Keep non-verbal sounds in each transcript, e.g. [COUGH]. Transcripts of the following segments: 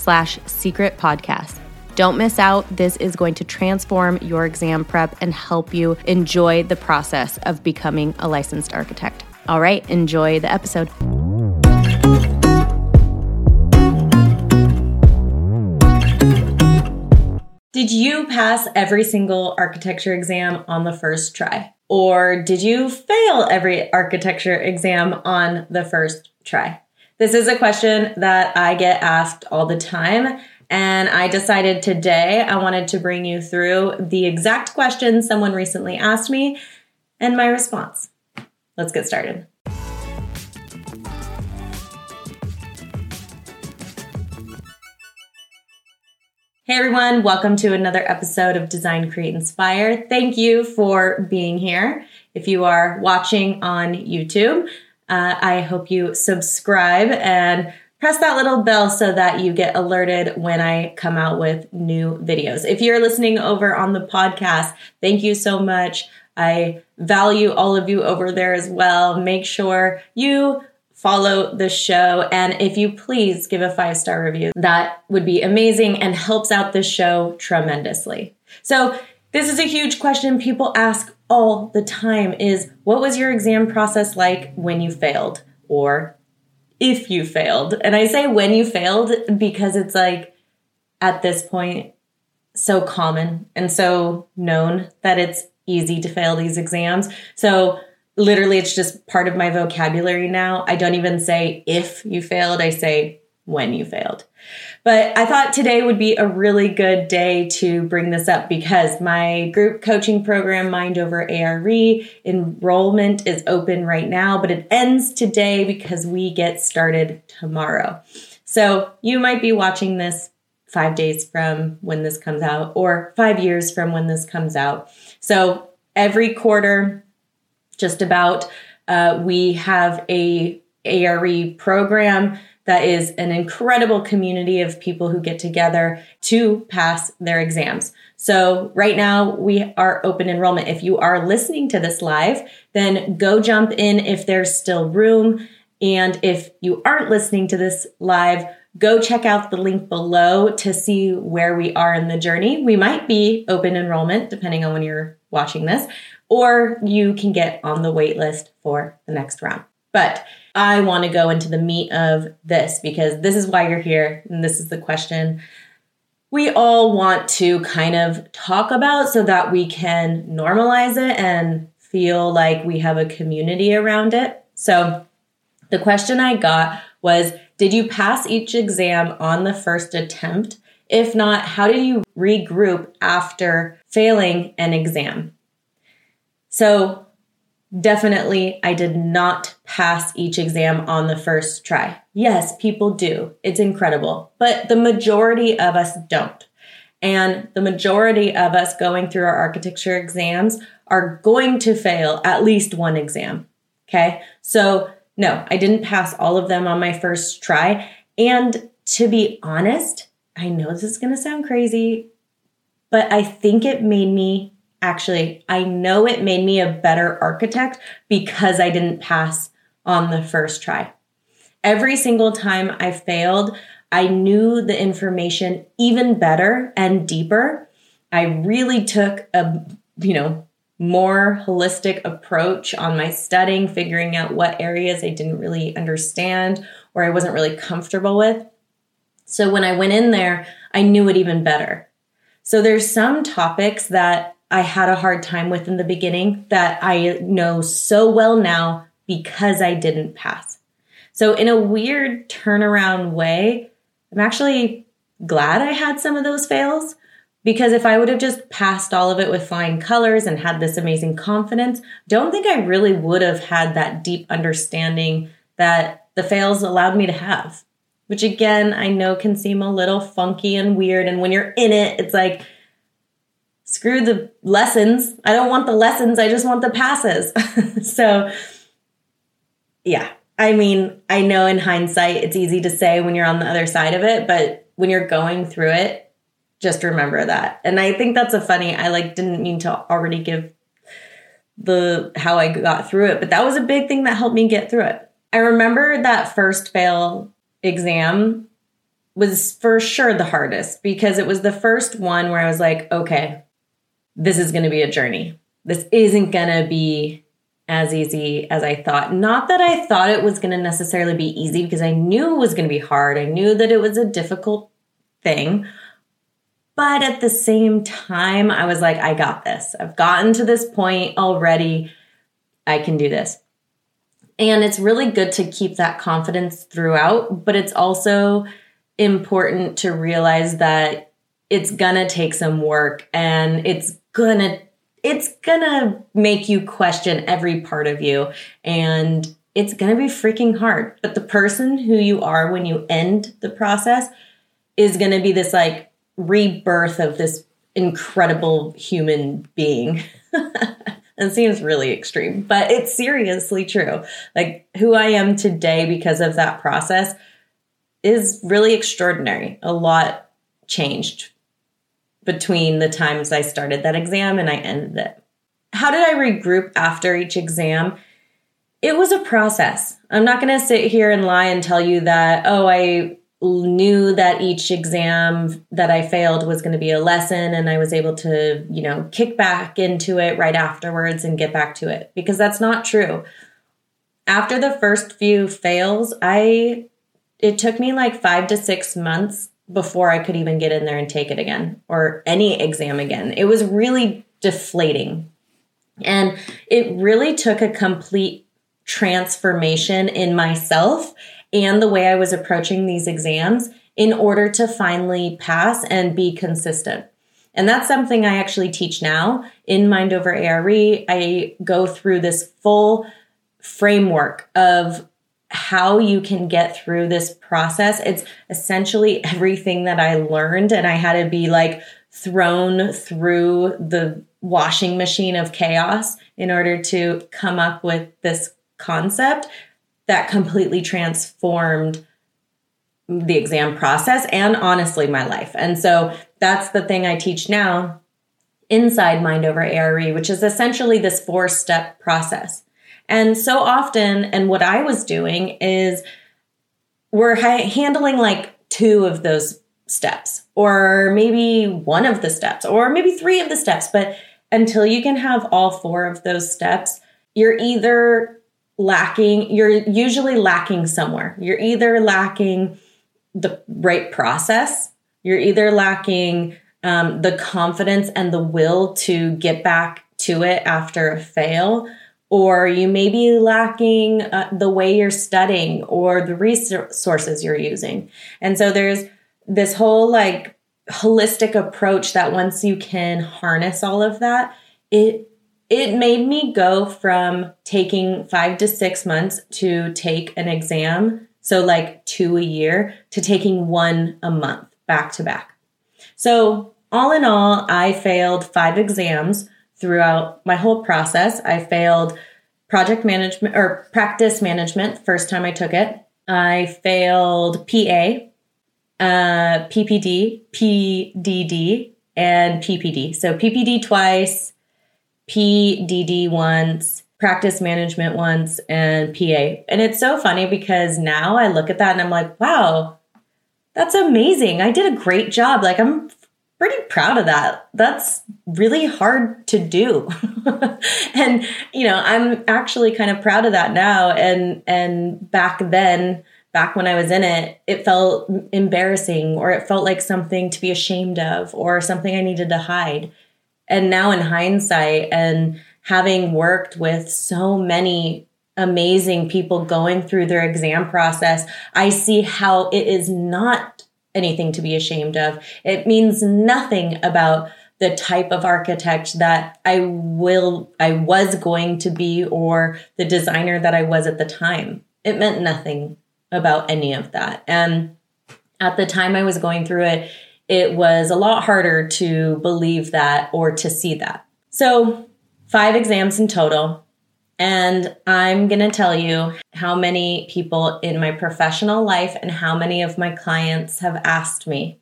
slash secret podcast. Don't miss out. This is going to transform your exam prep and help you enjoy the process of becoming a licensed architect. All right, enjoy the episode. Did you pass every single architecture exam on the first try? Or did you fail every architecture exam on the first try? This is a question that I get asked all the time. And I decided today I wanted to bring you through the exact question someone recently asked me and my response. Let's get started. Hey everyone, welcome to another episode of Design, Create, Inspire. Thank you for being here. If you are watching on YouTube, uh, I hope you subscribe and press that little bell so that you get alerted when I come out with new videos. If you're listening over on the podcast, thank you so much. I value all of you over there as well. Make sure you follow the show. And if you please give a five star review, that would be amazing and helps out the show tremendously. So, this is a huge question people ask all the time is what was your exam process like when you failed or if you failed. And I say when you failed because it's like at this point so common and so known that it's easy to fail these exams. So literally it's just part of my vocabulary now. I don't even say if you failed, I say when you failed. But I thought today would be a really good day to bring this up because my group coaching program, Mind Over ARE, enrollment is open right now, but it ends today because we get started tomorrow. So you might be watching this five days from when this comes out or five years from when this comes out. So every quarter, just about, uh, we have a ARE program that is an incredible community of people who get together to pass their exams. So right now we are open enrollment. If you are listening to this live, then go jump in if there's still room. And if you aren't listening to this live, go check out the link below to see where we are in the journey. We might be open enrollment depending on when you're watching this, or you can get on the wait list for the next round. But I want to go into the meat of this because this is why you're here. And this is the question we all want to kind of talk about so that we can normalize it and feel like we have a community around it. So the question I got was Did you pass each exam on the first attempt? If not, how did you regroup after failing an exam? So Definitely, I did not pass each exam on the first try. Yes, people do. It's incredible. But the majority of us don't. And the majority of us going through our architecture exams are going to fail at least one exam. Okay. So, no, I didn't pass all of them on my first try. And to be honest, I know this is going to sound crazy, but I think it made me actually, I know it made me a better architect because I didn't pass on the first try. Every single time I failed, I knew the information even better and deeper. I really took a, you know, more holistic approach on my studying, figuring out what areas I didn't really understand or I wasn't really comfortable with. So when I went in there, I knew it even better. So there's some topics that I had a hard time with in the beginning that I know so well now because I didn't pass. So in a weird turnaround way, I'm actually glad I had some of those fails because if I would have just passed all of it with flying colors and had this amazing confidence, don't think I really would have had that deep understanding that the fails allowed me to have. Which again, I know can seem a little funky and weird. And when you're in it, it's like, screw the lessons. I don't want the lessons. I just want the passes. [LAUGHS] so, yeah. I mean, I know in hindsight, it's easy to say when you're on the other side of it, but when you're going through it, just remember that. And I think that's a funny, I like didn't mean to already give the how I got through it, but that was a big thing that helped me get through it. I remember that first fail exam was for sure the hardest because it was the first one where I was like, okay, this is going to be a journey. This isn't going to be as easy as I thought. Not that I thought it was going to necessarily be easy because I knew it was going to be hard. I knew that it was a difficult thing. But at the same time, I was like, I got this. I've gotten to this point already. I can do this. And it's really good to keep that confidence throughout, but it's also important to realize that it's gonna take some work and it's gonna it's gonna make you question every part of you and it's gonna be freaking hard. But the person who you are when you end the process is gonna be this like rebirth of this incredible human being. [LAUGHS] it seems really extreme, but it's seriously true. Like who I am today because of that process is really extraordinary. A lot changed between the times I started that exam and I ended it. How did I regroup after each exam? It was a process. I'm not going to sit here and lie and tell you that, oh, I knew that each exam that I failed was going to be a lesson and I was able to, you know, kick back into it right afterwards and get back to it because that's not true. After the first few fails, I it took me like 5 to 6 months before I could even get in there and take it again or any exam again. It was really deflating. And it really took a complete transformation in myself and the way I was approaching these exams in order to finally pass and be consistent. And that's something I actually teach now in Mind Over ARE. I go through this full framework of how you can get through this process. It's essentially everything that I learned, and I had to be like thrown through the washing machine of chaos in order to come up with this concept that completely transformed the exam process and honestly my life. And so that's the thing I teach now inside Mind Over ARE, which is essentially this four step process. And so often, and what I was doing is we're ha- handling like two of those steps, or maybe one of the steps, or maybe three of the steps. But until you can have all four of those steps, you're either lacking, you're usually lacking somewhere. You're either lacking the right process, you're either lacking um, the confidence and the will to get back to it after a fail, or you may be lacking uh, the way you're studying or the resources you're using. And so there's this whole like holistic approach that once you can harness all of that, it it made me go from taking five to six months to take an exam, so like two a year, to taking one a month back to back. So, all in all, I failed five exams throughout my whole process. I failed project management or practice management first time I took it. I failed PA, uh, PPD, PDD, and PPD. So PPD twice, PDD once, practice management once, and PA. And it's so funny because now I look at that and I'm like, wow, that's amazing. I did a great job. Like, I'm pretty proud of that. That's really hard to do. [LAUGHS] and, you know, I'm actually kind of proud of that now. And, and back then, back when I was in it, it felt embarrassing or it felt like something to be ashamed of or something I needed to hide. And now in hindsight and having worked with so many amazing people going through their exam process, I see how it is not anything to be ashamed of. It means nothing about the type of architect that I will I was going to be or the designer that I was at the time. It meant nothing about any of that. And at the time I was going through it, it was a lot harder to believe that or to see that. So, five exams in total. And I'm going to tell you how many people in my professional life and how many of my clients have asked me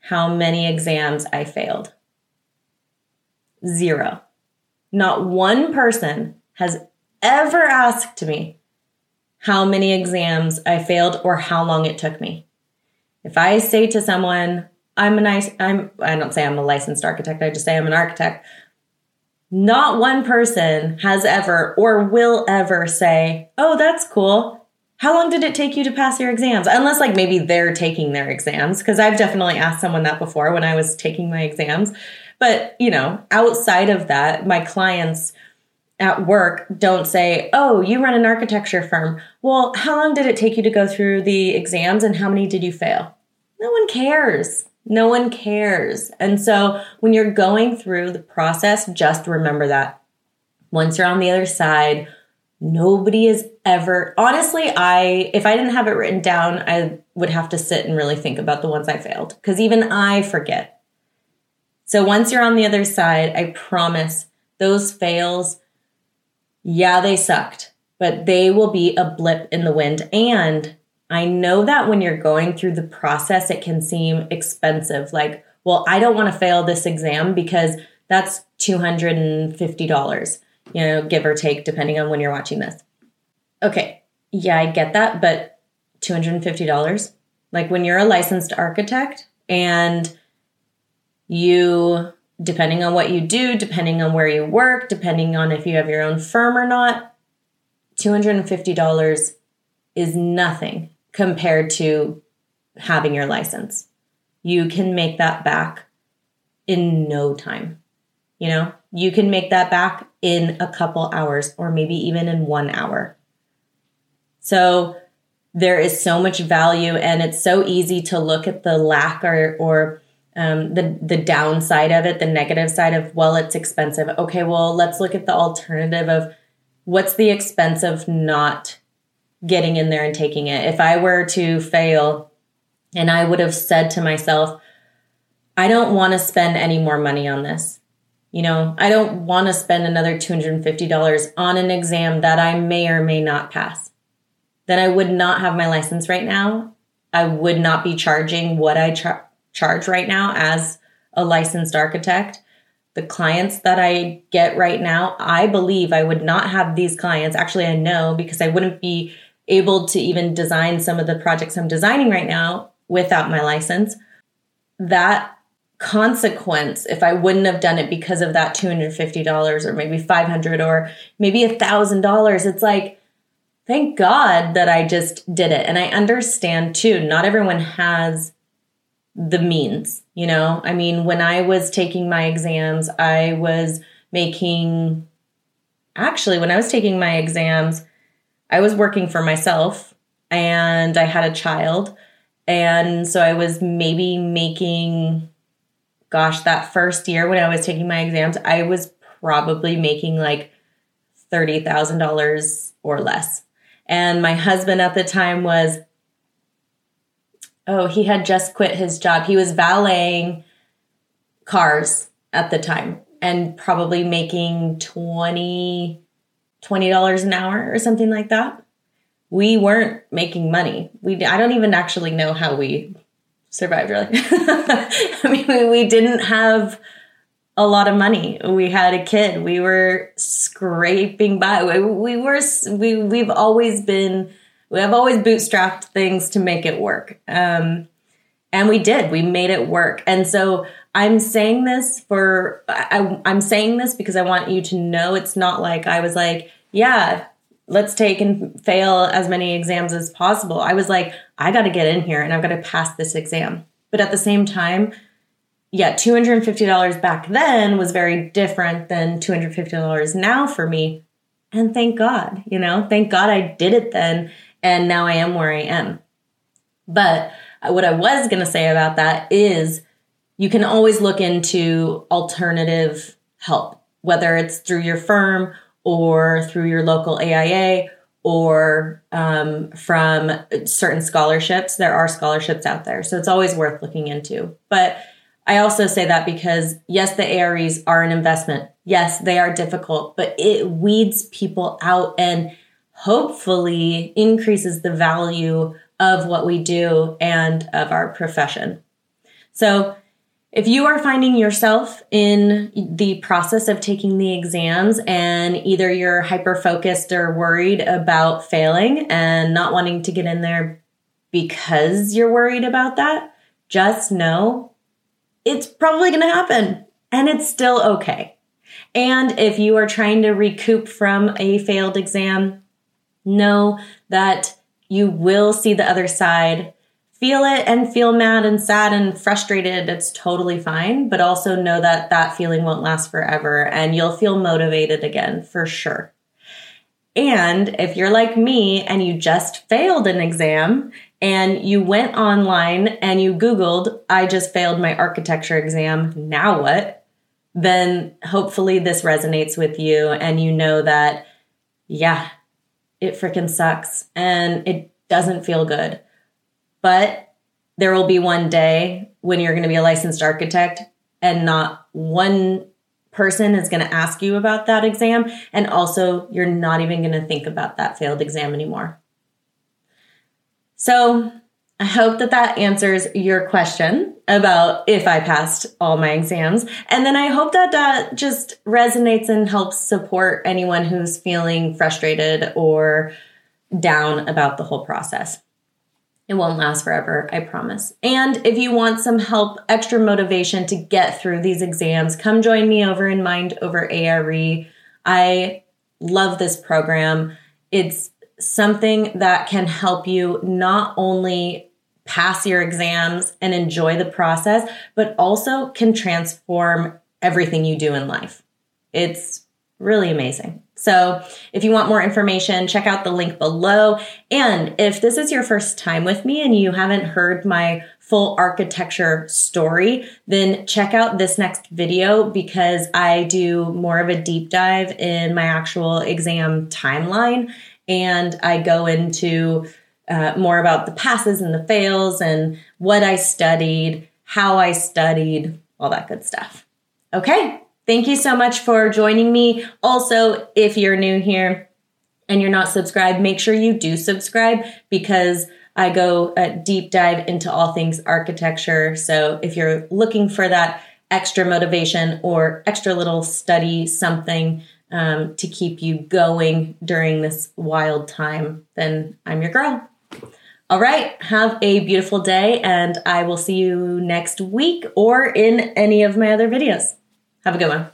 how many exams I failed. Zero. Not one person has ever asked me how many exams I failed or how long it took me. If I say to someone, I'm a nice, I'm, I don't say I'm a licensed architect, I just say I'm an architect. Not one person has ever or will ever say, Oh, that's cool. How long did it take you to pass your exams? Unless, like, maybe they're taking their exams. Cause I've definitely asked someone that before when I was taking my exams. But, you know, outside of that, my clients at work don't say, Oh, you run an architecture firm. Well, how long did it take you to go through the exams and how many did you fail? No one cares. No one cares. And so when you're going through the process, just remember that once you're on the other side, nobody is ever, honestly, I, if I didn't have it written down, I would have to sit and really think about the ones I failed because even I forget. So once you're on the other side, I promise those fails, yeah, they sucked, but they will be a blip in the wind. And I know that when you're going through the process, it can seem expensive. Like, well, I don't want to fail this exam because that's $250, you know, give or take, depending on when you're watching this. Okay, yeah, I get that, but $250? Like when you're a licensed architect and you, depending on what you do, depending on where you work, depending on if you have your own firm or not, $250 is nothing compared to having your license. You can make that back in no time. You know, you can make that back in a couple hours or maybe even in one hour. So there is so much value and it's so easy to look at the lack or, or um, the the downside of it, the negative side of well, it's expensive. Okay, well, let's look at the alternative of what's the expense of not getting in there and taking it. If I were to fail, and I would have said to myself, I don't want to spend any more money on this. You know, I don't want to spend another $250 on an exam that I may or may not pass. Then I would not have my license right now. I would not be charging what I char- charge right now as a licensed architect. The clients that I get right now, I believe I would not have these clients. Actually, I know because I wouldn't be able to even design some of the projects I'm designing right now without my license. That consequence, if I wouldn't have done it because of that $250 or maybe 500 or maybe $1,000, it's like, thank God that I just did it. And I understand too, not everyone has the means, you know? I mean, when I was taking my exams, I was making actually when I was taking my exams, I was working for myself and I had a child. And so I was maybe making gosh, that first year when I was taking my exams, I was probably making like $30,000 or less. And my husband at the time was Oh, he had just quit his job. He was valeting cars at the time and probably making 20 $20 an hour or something like that. We weren't making money. We I don't even actually know how we survived really. [LAUGHS] I mean, we, we didn't have a lot of money. We had a kid. We were scraping by. We, we were we we've always been we have always bootstrapped things to make it work. Um, and we did. We made it work. And so I'm saying this for I, I'm saying this because I want you to know it's not like I was like, yeah, let's take and fail as many exams as possible. I was like, I got to get in here and I've got to pass this exam. But at the same time, yeah, $250 back then was very different than $250 now for me. And thank God, you know, thank God I did it then. And now I am where I am. But what I was going to say about that is you can always look into alternative help, whether it's through your firm or through your local AIA or um, from certain scholarships. There are scholarships out there. So it's always worth looking into. But I also say that because, yes, the AREs are an investment. Yes, they are difficult, but it weeds people out and hopefully increases the value of what we do and of our profession. So if you are finding yourself in the process of taking the exams and either you're hyper focused or worried about failing and not wanting to get in there because you're worried about that, just know it's probably going to happen and it's still okay. And if you are trying to recoup from a failed exam, know that you will see the other side feel it and feel mad and sad and frustrated. It's totally fine. But also know that that feeling won't last forever and you'll feel motivated again for sure. And if you're like me and you just failed an exam and you went online and you Googled, I just failed my architecture exam, now what? Then hopefully this resonates with you and you know that, yeah, it freaking sucks and it doesn't feel good. But there will be one day when you're going to be a licensed architect and not one person is going to ask you about that exam. And also, you're not even going to think about that failed exam anymore. So, I hope that that answers your question about if I passed all my exams. And then I hope that that just resonates and helps support anyone who's feeling frustrated or down about the whole process. It won't last forever, I promise. And if you want some help, extra motivation to get through these exams, come join me over in Mind Over ARE. I love this program. It's something that can help you not only pass your exams and enjoy the process, but also can transform everything you do in life. It's really amazing. So if you want more information, check out the link below. And if this is your first time with me and you haven't heard my full architecture story, then check out this next video because I do more of a deep dive in my actual exam timeline. And I go into uh, more about the passes and the fails and what I studied, how I studied, all that good stuff. Okay. Thank you so much for joining me. Also, if you're new here and you're not subscribed, make sure you do subscribe because I go a deep dive into all things architecture. So if you're looking for that extra motivation or extra little study something um, to keep you going during this wild time, then I'm your girl. All right, have a beautiful day, and I will see you next week or in any of my other videos. Have a good one.